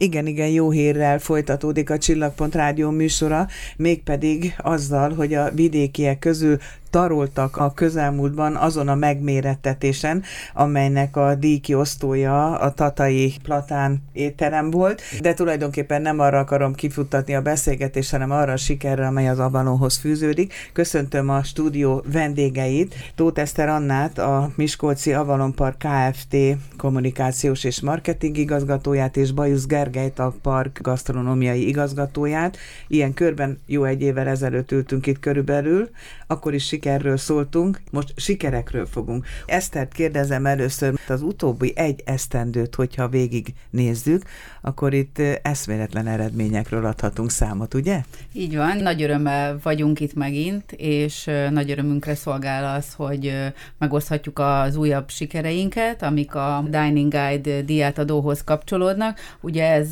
Igen, igen, jó hírrel folytatódik a Csillagpont Rádió műsora, mégpedig azzal, hogy a vidékiek közül taroltak a közelmúltban azon a megmérettetésen, amelynek a díjkiosztója a Tatai Platán étterem volt, de tulajdonképpen nem arra akarom kifuttatni a beszélgetést, hanem arra a sikerre, amely az Avalonhoz fűződik. Köszöntöm a stúdió vendégeit, Tóth Eszter Annát, a Miskolci Avalon Park Kft. kommunikációs és marketing igazgatóját, és Bajusz Gergelyt, a park gasztronómiai igazgatóját. Ilyen körben jó egy évvel ezelőtt ültünk itt körülbelül, akkor is sikerről szóltunk, most sikerekről fogunk. Esztert kérdezem először, az utóbbi egy esztendőt, hogyha végig nézzük, akkor itt eszméletlen eredményekről adhatunk számot, ugye? Így van, nagy örömmel vagyunk itt megint, és nagy örömünkre szolgál az, hogy megoszthatjuk az újabb sikereinket, amik a Dining Guide diátadóhoz kapcsolódnak. Ugye ez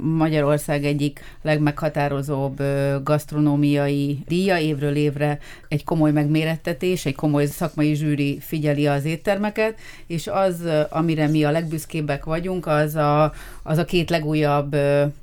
Magyarország egyik legmeghatározóbb gasztronómiai díja évről évre egy komoly megmérettetés, egy komoly szakmai zsűri figyeli az éttermeket, és az, amire mi a legbüszkébbek vagyunk, az a, az a két legújabb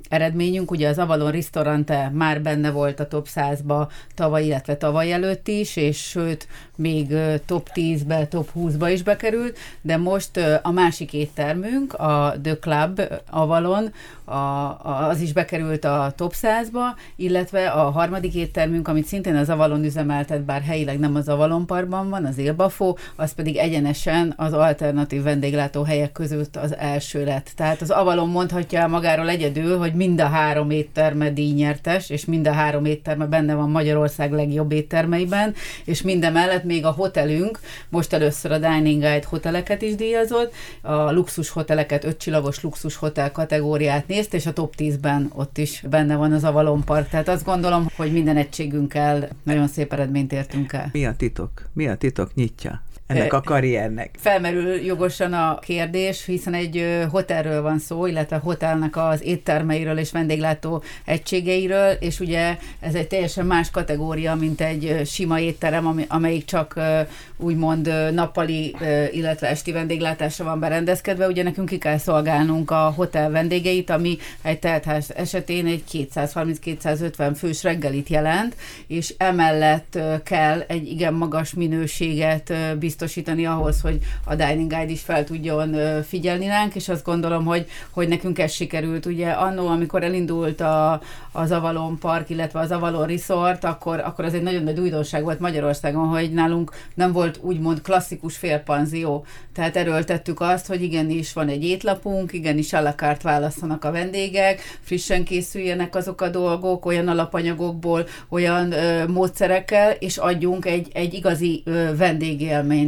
eredményünk. Ugye az Avalon Restaurante már benne volt a top 100-ba tavaly, illetve tavaly előtt is, és sőt, még top 10-be, top 20-ba is bekerült, de most a másik éttermünk, a The Club Avalon, a, az is bekerült a top 100-ba, illetve a harmadik éttermünk, amit szintén az Avalon üzemeltet, bár helyileg nem az Avalon Parkban van, az Élbafó, az pedig egyenesen az alternatív vendéglátóhelyek között az első lett. Tehát az Avalon mondhatja magáról egyedül, hogy mind a három étterme díjnyertes, és mind a három étterme benne van Magyarország legjobb éttermeiben, és minden mellett még a hotelünk, most először a Dining Guide hoteleket is díjazott, a luxus hoteleket, ötcsillagos luxus hotel kategóriát nézte, és a top 10-ben ott is benne van az Avalon Park. Tehát azt gondolom, hogy minden egységünkkel nagyon szép eredményt értünk el. Mi a titok? Mi a titok nyitja? Ennek a karriernek. Felmerül jogosan a kérdés, hiszen egy hotelről van szó, illetve a hotelnek az éttermeiről és vendéglátó egységeiről, és ugye ez egy teljesen más kategória, mint egy sima étterem, amelyik csak úgymond nappali, illetve esti vendéglátásra van berendezkedve. Ugye nekünk ki kell szolgálnunk a hotel vendégeit, ami egy teltház esetén egy 230-250 fős reggelit jelent, és emellett kell egy igen magas minőséget biztosítani biztosítani ahhoz, hogy a Dining Guide is fel tudjon figyelni ránk, és azt gondolom, hogy, hogy nekünk ez sikerült. Ugye annó, amikor elindult a, az Avalon Park, illetve az Avalon Resort, akkor, akkor az egy nagyon nagy újdonság volt Magyarországon, hogy nálunk nem volt úgymond klasszikus félpanzió. Tehát erőltettük azt, hogy igenis van egy étlapunk, igenis alakárt választanak a vendégek, frissen készüljenek azok a dolgok, olyan alapanyagokból, olyan ö, módszerekkel, és adjunk egy, egy igazi ö, vendégélményt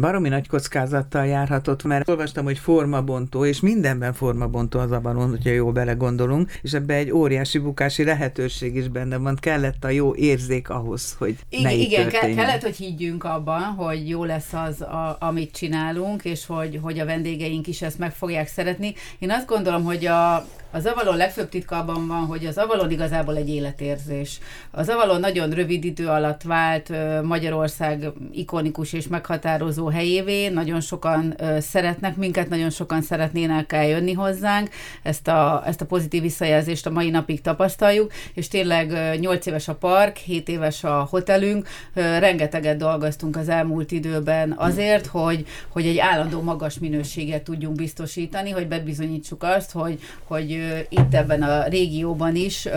Baromi nagy kockázattal járhatott, mert olvastam, hogy formabontó, és mindenben formabontó az abalon, hogyha jól belegondolunk, és ebbe egy óriási bukási lehetőség is benne van. Kellett a jó érzék ahhoz, hogy igen, ne Igen, történjen. kellett, hogy higgyünk abban, hogy jó lesz az, a, amit csinálunk, és hogy, hogy a vendégeink is ezt meg fogják szeretni. Én azt gondolom, hogy a, az Avalon legfőbb titka abban van, hogy az Avalon igazából egy életérzés. Az Avalon nagyon rövid idő alatt vált Magyarország ikonikus és meghatározó helyévé, nagyon sokan szeretnek minket, nagyon sokan szeretnének eljönni hozzánk, ezt a, ezt a pozitív visszajelzést a mai napig tapasztaljuk, és tényleg 8 éves a park, 7 éves a hotelünk, rengeteget dolgoztunk az elmúlt időben azért, hogy, hogy egy állandó magas minőséget tudjunk biztosítani, hogy bebizonyítsuk azt, hogy, hogy itt ebben a régióban is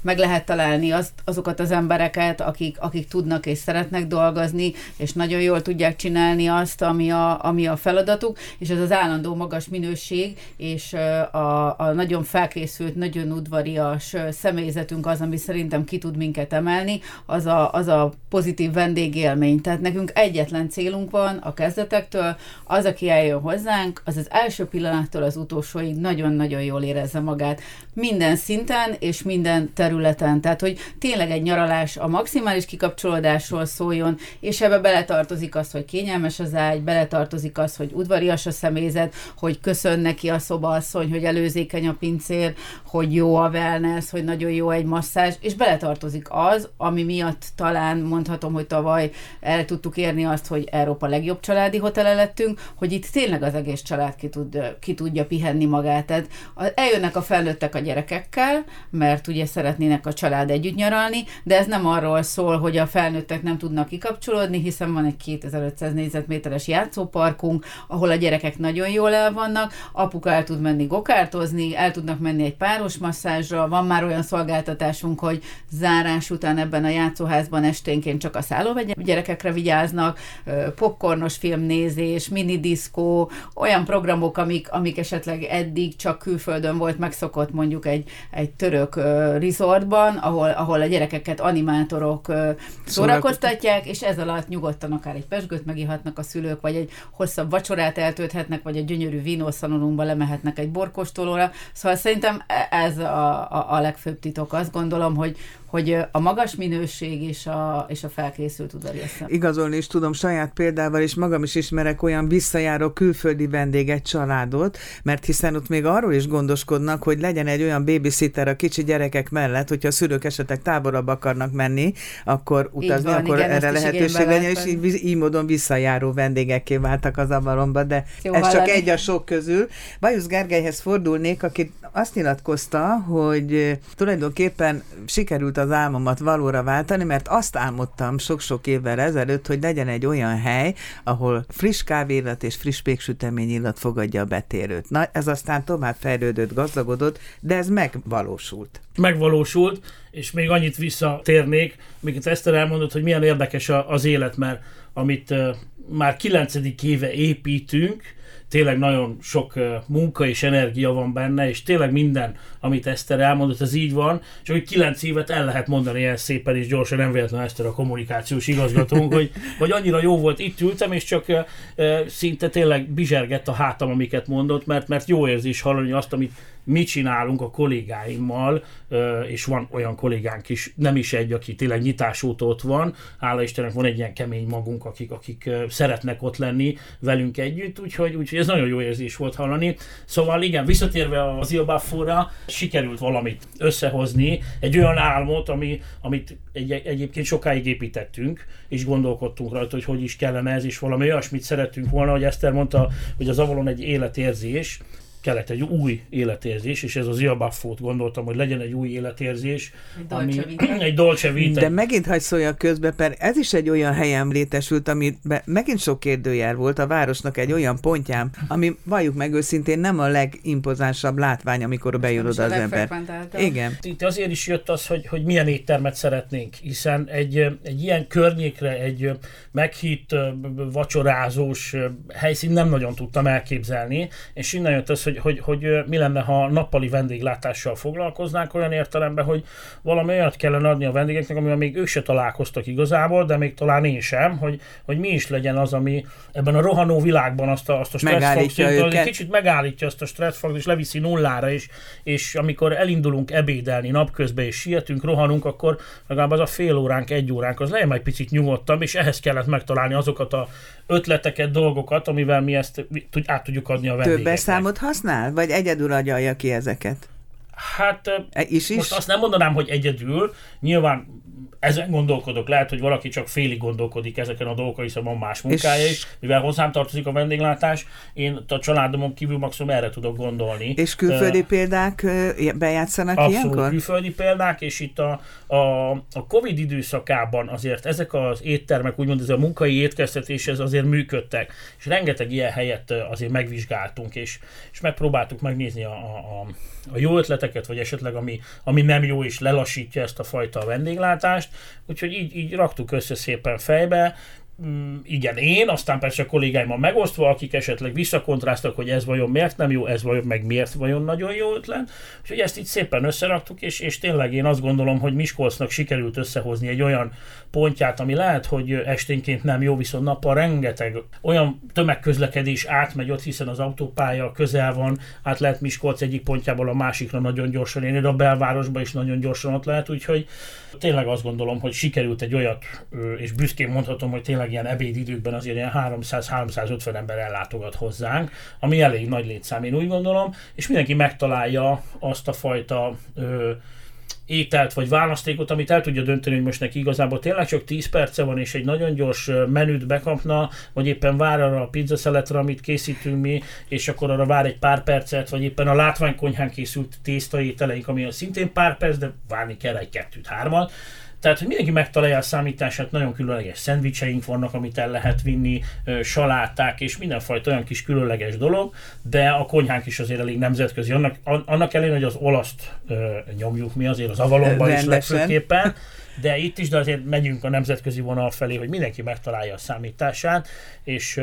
meg lehet találni azt, azokat az embereket, akik, akik tudnak és szeretnek dolgozni, és nagyon jól tudják csinálni azt, ami a, ami a feladatuk, és ez az állandó magas minőség, és a, a nagyon felkészült, nagyon udvarias személyzetünk az, ami szerintem ki tud minket emelni, az a, az a pozitív vendégélmény. Tehát nekünk egyetlen célunk van a kezdetektől, az, aki eljön hozzánk, az az első pillanattól az utolsóig nagyon-nagyon jól érezze magát minden szinten és minden területen. Tehát, hogy tényleg egy nyaralás a maximális kikapcsolódásról szóljon, és ebbe beletartozik az, hogy kényelmes az ágy, beletartozik az, hogy udvarias a személyzet, hogy köszön neki a szobaasszony, hogy előzékeny a pincér, hogy jó a wellness, hogy nagyon jó egy masszázs, és beletartozik az, ami miatt talán mondhatom, hogy tavaly el tudtuk érni azt, hogy Európa legjobb családi hotele lettünk, hogy itt tényleg az egész család ki, tud, ki tudja pihenni magát. Tehát eljönnek a felnőttek a gyerekekkel, mert ugye szeretnének a család együtt nyaralni, de ez nem arról szól, hogy a felnőttek nem tudnak kikapcsolódni, hiszen van egy 2500 négyzetméteres játszóparkunk, ahol a gyerekek nagyon jól el vannak, apuka el tud menni gokártozni, el tudnak menni egy páros masszázsra, van már olyan szolgáltatásunk, hogy zárás után ebben a játszóházban esténként csak a szállóvegy gyerekekre vigyáznak, popcornos filmnézés, mini diszkó, olyan programok, amik, amik esetleg eddig csak külföldön volt megszokott mondjuk egy, egy török resortban, ahol, ahol a gyerekeket animátorok szórakoztatják, és ez alatt nyugodtan akár egy pesgőt megihatnak a szülők, vagy egy hosszabb vacsorát eltölthetnek, vagy egy gyönyörű vínószalonumba lemehetnek egy borkostolóra. Szóval szerintem e, ez a, a, a legfőbb titok. Azt gondolom, hogy, hogy a magas minőség és a, és a felkészült udvariasszony. Igazolni is tudom saját példával, és magam is ismerek olyan visszajáró külföldi vendéget, családot, mert hiszen ott még arról is gondoskodnak, hogy legyen egy olyan babysitter a kicsi gyerekek mellett, hogyha a szülők esetleg távolabb akarnak menni, akkor utazni, van, akkor igen, erre lehetőség legyen, és így, így módon visszajáró vendégekké váltak az avaromba, de Jó ez csak egy a sok közül. Bajusz Gergelyhez fordulnék, aki azt nyilatkozta, hogy tulajdonképpen sikerült az álmomat valóra váltani, mert azt álmodtam sok-sok évvel ezelőtt, hogy legyen egy olyan hely, ahol friss kávélat és friss péksütemény illat fogadja a betérőt. Na, ez aztán tovább fejlődött, gazdagodott, de ez megvalósult. Megvalósult, és még annyit visszatérnék, amiket Eszter elmondott, hogy milyen érdekes az élet, mert amit már kilencedik éve építünk, tényleg nagyon sok munka és energia van benne, és tényleg minden, amit Eszter elmondott, ez így van, és hogy kilenc évet el lehet mondani ilyen szépen és gyorsan, nem véletlenül Eszter a kommunikációs igazgatónk, hogy, hogy annyira jó volt, itt ültem, és csak szinte tényleg bizsergett a hátam, amiket mondott, mert, mert jó érzés hallani azt, amit mit csinálunk a kollégáimmal, és van olyan kollégánk is, nem is egy, aki tényleg nyitás óta ott van, hála Istennek van egy ilyen kemény magunk, akik, akik szeretnek ott lenni velünk együtt, úgyhogy, úgyhogy ez nagyon jó érzés volt hallani. Szóval igen, visszatérve az Ilbafóra, sikerült valamit összehozni, egy olyan álmot, ami, amit egy, egyébként sokáig építettünk, és gondolkodtunk rajta, hogy hogy is kellene ez, és valami olyasmit szerettünk volna, hogy Eszter mondta, hogy az Avalon egy életérzés, kellett egy új életérzés, és ez az Iabaffót gondoltam, hogy legyen egy új életérzés. Egy ami, egy dolce vita. De megint hagy szóljak közbe, mert ez is egy olyan helyen létesült, ami megint sok kérdőjel volt a városnak egy olyan pontján, ami valljuk meg őszintén nem a legimpozánsabb látvány, amikor bejön oda az ember. Igen. Itt azért is jött az, hogy, hogy milyen éttermet szeretnénk, hiszen egy, egy ilyen környékre, egy meghitt vacsorázós helyszín nem nagyon tudtam elképzelni, és innen jött az, hogy hogy, hogy, hogy mi lenne, ha nappali vendéglátással foglalkoznánk olyan értelemben, hogy valami olyat kellene adni a vendégeknek, amivel még ők se találkoztak igazából, de még talán én sem, hogy, hogy mi is legyen az, ami ebben a rohanó világban azt a, azt a stresszfaktot, kicsit megállítja azt a stresszfaktot, és leviszi nullára, és, és amikor elindulunk ebédelni napközben, és sietünk, rohanunk, akkor legalább az a fél óránk, egy óránk, az legyen egy picit nyugodtabb, és ehhez kellett megtalálni azokat a ötleteket, dolgokat, amivel mi ezt át tudjuk adni a vendégeknek. Több számot használ? Vagy egyedül agyalja ki ezeket? Hát e, is is? most azt nem mondanám, hogy egyedül. Nyilván ezen gondolkodok, lehet, hogy valaki csak félig gondolkodik ezeken a dolgokon, hiszen van más munkája is, mivel hozzám tartozik a vendéglátás, én a családomon kívül maximum erre tudok gondolni. És külföldi uh, példák bejátszanak abszolút ilyenkor? külföldi példák, és itt a, a, a Covid időszakában azért ezek az éttermek, úgymond ez a munkai étkeztetés, ez azért működtek, és rengeteg ilyen helyet azért megvizsgáltunk, és, és megpróbáltuk megnézni a, a, a jó ötleteket, vagy esetleg ami, ami nem jó, és lelassítja ezt a fajta vendéglátást, úgyhogy így, így raktuk össze szépen fejbe, igen, én, aztán persze a kollégáimmal megosztva, akik esetleg visszakontráztak, hogy ez vajon miért nem jó, ez vajon meg miért vajon nagyon jó ötlet. Úgyhogy ezt így szépen összeraktuk, és, és tényleg én azt gondolom, hogy Miskolcnak sikerült összehozni egy olyan pontját, ami lehet, hogy esténként nem jó, viszont nappal rengeteg olyan tömegközlekedés átmegy ott, hiszen az autópálya közel van, át lehet Miskolc egyik pontjából a másikra nagyon gyorsan érni, a belvárosba is nagyon gyorsan ott lehet, úgyhogy tényleg azt gondolom, hogy sikerült egy olyat, és büszkén mondhatom, hogy tényleg ilyen ebédidőkben azért ilyen 300-350 ember ellátogat hozzánk, ami elég nagy létszám, én úgy gondolom, és mindenki megtalálja azt a fajta ö, ételt vagy választékot, amit el tudja dönteni, hogy most neki igazából tényleg csak 10 perce van, és egy nagyon gyors menüt bekapna, vagy éppen vár arra a pizzaszeletre, amit készítünk mi, és akkor arra vár egy pár percet, vagy éppen a látványkonyhán készült tésztaételeink, ami szintén pár perc, de várni kell egy kettőt, hármat. Tehát, hogy mindenki megtalálja a számítását, nagyon különleges szendvicseink vannak, amit el lehet vinni, saláták és mindenfajta olyan kis különleges dolog, de a konyhánk is azért elég nemzetközi. Annak, annak ellenére, hogy az olaszt ö, nyomjuk mi azért az avalonban is legfőképpen, de itt is, de azért megyünk a nemzetközi vonal felé, hogy mindenki megtalálja a számítását, és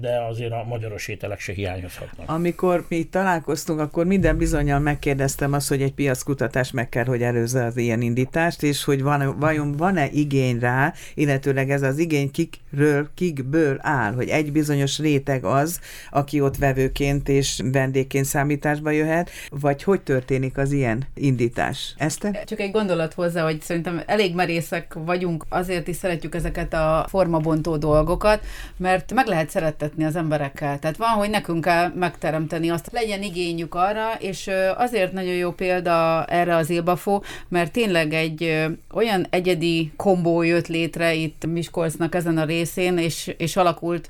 de azért a magyaros ételek se hiányozhatnak. Amikor mi találkoztunk, akkor minden bizonyal megkérdeztem azt, hogy egy piackutatás meg kell, hogy előzze az ilyen indítást, és hogy van, vajon van-e igény rá, illetőleg ez az igény kikről, kikből áll, hogy egy bizonyos réteg az, aki ott vevőként és vendégként számításba jöhet, vagy hogy történik az ilyen indítás? Este? Csak egy gondolat hozzá, hogy szerintem elég elég merészek vagyunk, azért is szeretjük ezeket a formabontó dolgokat, mert meg lehet szerettetni az emberekkel. Tehát van, hogy nekünk kell megteremteni azt, legyen igényük arra, és azért nagyon jó példa erre az Ilbafó, mert tényleg egy olyan egyedi kombó jött létre itt Miskolcnak ezen a részén, és, és alakult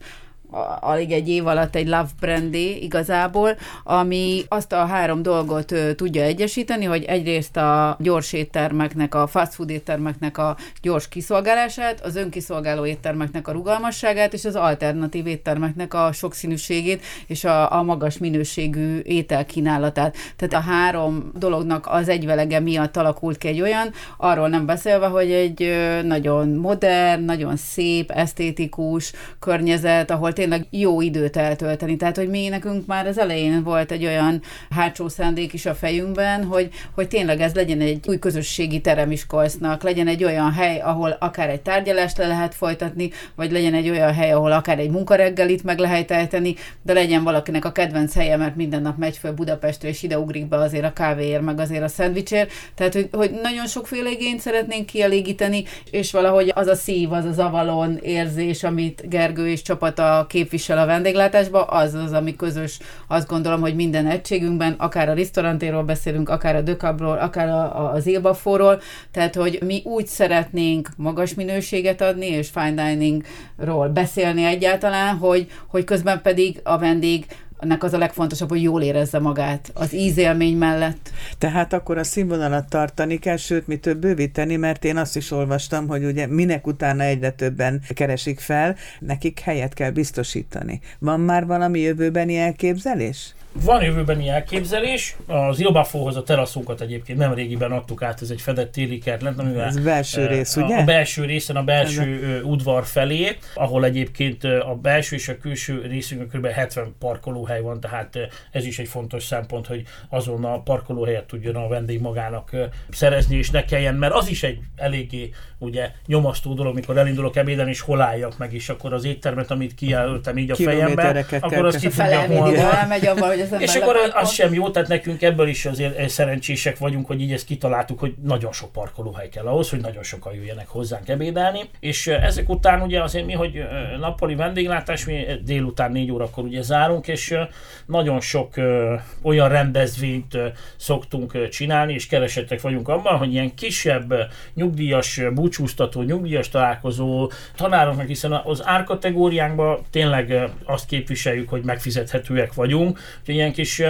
alig egy év alatt egy love brandé igazából, ami azt a három dolgot tudja egyesíteni, hogy egyrészt a gyors éttermeknek, a fast food éttermeknek a gyors kiszolgálását, az önkiszolgáló éttermeknek a rugalmasságát, és az alternatív éttermeknek a sokszínűségét, és a, a magas minőségű ételkínálatát. Tehát a három dolognak az egyvelege miatt alakult ki egy olyan, arról nem beszélve, hogy egy nagyon modern, nagyon szép, esztétikus környezet, ahol tényleg jó időt eltölteni. Tehát, hogy mi nekünk már az elején volt egy olyan hátsó szándék is a fejünkben, hogy, hogy tényleg ez legyen egy új közösségi terem Miskolcnak, legyen egy olyan hely, ahol akár egy tárgyalást le lehet folytatni, vagy legyen egy olyan hely, ahol akár egy munkareggelit meg lehet ejteni, de legyen valakinek a kedvenc helye, mert minden nap megy föl Budapestre, és ide ugrik be azért a kávéért, meg azért a szendvicsért. Tehát, hogy, hogy nagyon sokféle igényt szeretnénk kielégíteni, és valahogy az a szív, az az avalon érzés, amit Gergő és csapata képvisel a vendéglátásba, az az, ami közös, azt gondolom, hogy minden egységünkben, akár a restaurantéról beszélünk, akár a Dökabról, akár a, a, az Ilbafóról, tehát, hogy mi úgy szeretnénk magas minőséget adni, és fine diningról beszélni egyáltalán, hogy, hogy közben pedig a vendég ennek az a legfontosabb, hogy jól érezze magát az ízélmény mellett. Tehát akkor a színvonalat tartani kell, sőt, mi több bővíteni, mert én azt is olvastam, hogy ugye minek utána egyre többen keresik fel, nekik helyet kell biztosítani. Van már valami jövőbeni elképzelés? Van jövőbeni elképzelés, az Ilbafóhoz a teraszunkat egyébként nem régiben adtuk át, ez egy fedett téli kert lent, amivel ez belső rész, a, ugye? A belső részen, a belső ez udvar felé, ahol egyébként a belső és a külső részünkön kb. 70 parkolóhely van, tehát ez is egy fontos szempont, hogy azon a parkolóhelyet tudjon a vendég magának szerezni, és ne kelljen, mert az is egy eléggé ugye nyomasztó dolog, mikor elindulok ebéden, és hol álljak meg, és akkor az éttermet, amit kijelöltem így a fejembe, akkor azt ki tudja hol hogy az És akkor az, az sem jó, tehát nekünk ebből is azért szerencsések vagyunk, hogy így ezt kitaláltuk, hogy nagyon sok parkolóhely kell ahhoz, hogy nagyon sokan jöjjenek hozzánk ebédelni. És ezek után ugye azért mi, hogy nappali vendéglátás, mi délután négy órakor ugye zárunk, és nagyon sok olyan rendezvényt szoktunk csinálni, és keresettek vagyunk abban, hogy ilyen kisebb nyugdíjas búcsúztató, nyugdíjas találkozó tanároknak, hiszen az árkategóriánkban tényleg azt képviseljük, hogy megfizethetőek vagyunk, Úgyhogy ilyen kis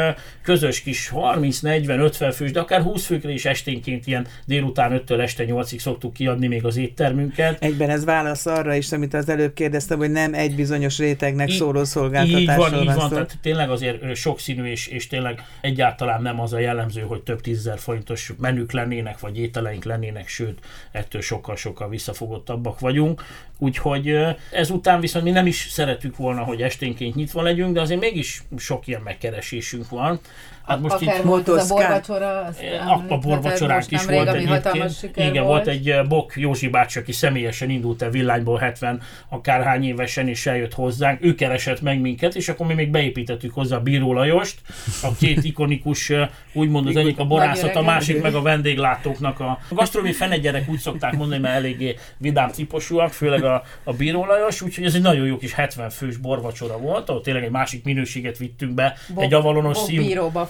közös kis 30-40-50 fős, de akár 20 főkre is esténként ilyen délután 5-től este 8-ig szoktuk kiadni még az éttermünket. Egyben ez válasz arra is, amit az előbb kérdeztem, hogy nem egy bizonyos rétegnek szóló szolgáltatásról Így van, így van, tehát tényleg azért sokszínű, és, és tényleg egyáltalán nem az a jellemző, hogy több tízezer forintos menük lennének, vagy ételeink lennének, sőt, ettől sokkal-sokkal visszafogottabbak vagyunk. Úgyhogy ezután viszont mi nem is szeretük volna, hogy esténként nyitva legyünk, de azért mégis sok ilyen megkeresésünk van. Hát most Akár itt volt az a borvacsora, a, a borvacsoránk is volt egyébként. Igen, volt egy Bok Józsi bácsi, aki személyesen indult a villányból 70 akárhány évesen, és eljött hozzánk. Ő keresett meg minket, és akkor mi még beépítettük hozzá a Bíró Lajost, a két ikonikus, úgymond az egyik a borászat, a másik meg a vendéglátóknak a, a gasztronómi fenegyerek úgy szokták mondani, mert eléggé vidám típusúak, főleg a, a Bíró Lajos, úgyhogy ez egy nagyon jó kis 70 fős borvacsora volt, ahol tényleg egy másik minőséget vittünk be, Bob, egy avalonos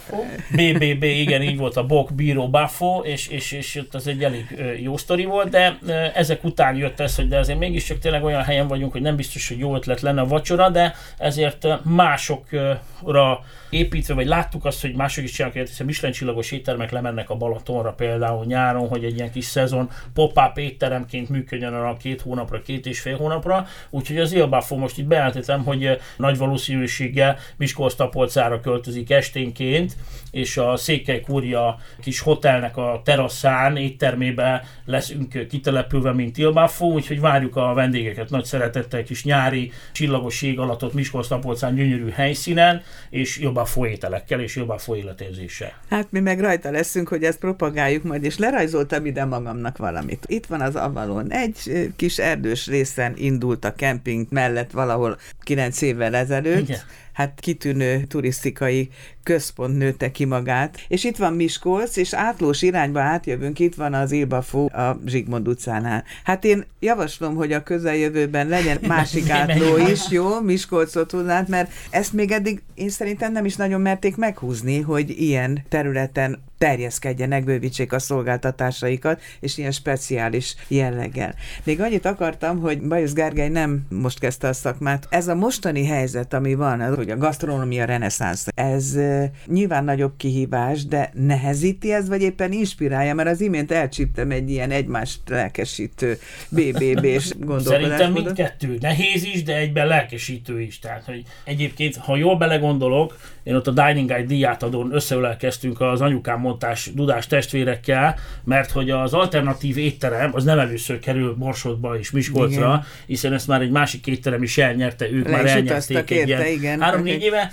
szív. BBB, igen, így volt a Bok, Bíró, Buffo, és, és, és ott az egy elég jó sztori volt, de ezek után jött ez, hogy de azért mégiscsak tényleg olyan helyen vagyunk, hogy nem biztos, hogy jó ötlet lenne a vacsora, de ezért másokra építve, vagy láttuk azt, hogy mások is csinálnak, hiszen Michelin csillagos éttermek lemennek a Balatonra például nyáron, hogy egy ilyen kis szezon pop-up étteremként működjön a két hónapra, két és fél hónapra. Úgyhogy az Ilbáfó most itt bejelentettem, hogy nagy valószínűséggel Miskolc Tapolcára költözik esténként, és a Székely Kúria kis hotelnek a teraszán, éttermébe leszünk kitelepülve, mint Ilbáfó, úgyhogy várjuk a vendégeket nagy szeretettel, kis nyári csillagos ég alatt ott Miskolc Tapolcán gyönyörű helyszínen, és jobb a folyételekkel és jobb a folyéletérzéssel. Hát mi meg rajta leszünk, hogy ezt propagáljuk majd, és lerajzoltam ide magamnak valamit. Itt van az Avalon. Egy kis erdős részen indult a kemping mellett valahol 9 évvel ezelőtt. Igen hát kitűnő turisztikai központ nőtte ki magát. És itt van Miskolc, és átlós irányba átjövünk, itt van az Ilbafó a Zsigmond utcánál. Hát én javaslom, hogy a közeljövőben legyen másik átló is, jó, Miskolcot tudnánk, mert ezt még eddig én szerintem nem is nagyon merték meghúzni, hogy ilyen területen terjeszkedjenek, bővítsék a szolgáltatásaikat, és ilyen speciális jelleggel. Még annyit akartam, hogy Bajusz Gergely nem most kezdte a szakmát. Ez a mostani helyzet, ami van, hogy a gasztronómia reneszánsz, ez nyilván nagyobb kihívás, de nehezíti ez, vagy éppen inspirálja, mert az imént elcsíptem egy ilyen egymást lelkesítő BBB-s gondolkodást. Szerintem mindkettő. Nehéz is, de egyben lelkesítő is. Tehát, hogy egyébként, ha jól belegondolok, én ott a Dining Guide díjátadón összeülelkeztünk az anyukám montás dudás testvérekkel, mert hogy az alternatív étterem az nem először kerül Borsodba és Miskolcra, igen. hiszen ezt már egy másik étterem is elnyerte, ők Le már elnyerték egy ilyen igen. három-négy éve,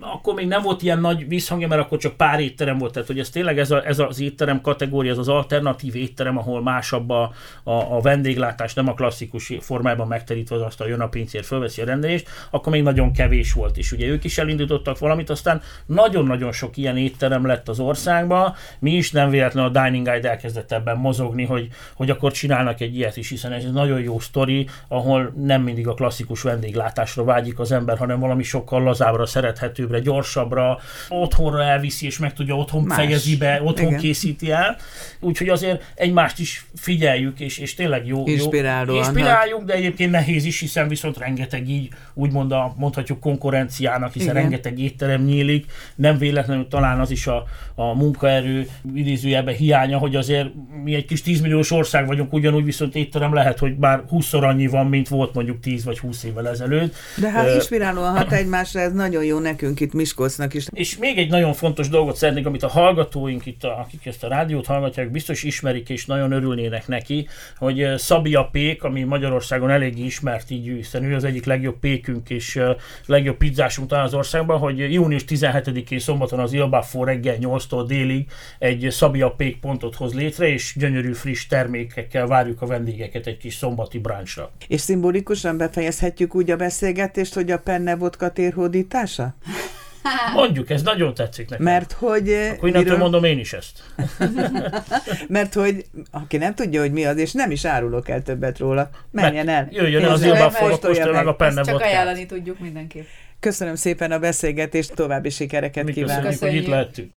akkor még nem volt ilyen nagy visszhangja, mert akkor csak pár étterem volt, tehát hogy ez tényleg ez, a, ez az étterem kategória, ez az alternatív étterem, ahol másabb a, a, a vendéglátás, nem a klasszikus formában megterítve az asztal, jön a pincér, fölveszi a rendelést, akkor még nagyon kevés volt, és ugye ők is elindítottak valamit, aztán nagyon-nagyon sok ilyen étterem lett az országban, mi is nem véletlenül a Dining Guide elkezdett ebben mozogni, hogy, hogy akkor csinálnak egy ilyet is, hiszen ez egy nagyon jó sztori, ahol nem mindig a klasszikus vendéglátásra vágyik az ember, hanem valami sokkal lazábbra szeret érthetőbbre, gyorsabbra, otthonra elviszi, és meg tudja otthon Más. fejezi be, otthon Igen. készíti el. Úgyhogy azért egymást is figyeljük, és, és tényleg jó. Inspirálóan. Jó, inspiráljuk, de egyébként nehéz is, hiszen viszont rengeteg így, úgymond a, mondhatjuk konkurenciának, hiszen Igen. rengeteg étterem nyílik. Nem véletlenül talán az is a, a munkaerő idézőjelben hiánya, hogy azért mi egy kis 10 milliós ország vagyunk, ugyanúgy viszont étterem lehet, hogy már 20-szor annyi van, mint volt mondjuk 10 vagy 20 évvel ezelőtt. De hát uh, inspirálóan hat egymásra, ez nagyon jó nekünk itt Miskolcnak is. És még egy nagyon fontos dolgot szeretnék, amit a hallgatóink itt, a, akik ezt a rádiót hallgatják, biztos ismerik és nagyon örülnének neki, hogy Szabia Pék, ami Magyarországon elég ismert így, hiszen ő az egyik legjobb pékünk és legjobb pizzásunk talán az országban, hogy június 17-én szombaton az Ilbáfó reggel 8-tól délig egy Szabia Pék pontot hoz létre, és gyönyörű friss termékekkel várjuk a vendégeket egy kis szombati bráncsra. És szimbolikusan befejezhetjük úgy a beszélgetést, hogy a penne vodka térhódítása? Mondjuk, ez nagyon tetszik nekem. Mert hogy... Akkor innentől miről... mondom én is ezt. Mert hogy aki nem tudja, hogy mi az, és nem is árulok el többet róla, menjen el. Jöjjön el az ilbáfol, meg a penne Ezt csak ajánlani tudjuk mindenképp. Köszönöm szépen a beszélgetést, további sikereket Mi kívánok. Köszönjük, hogy itt lehettünk.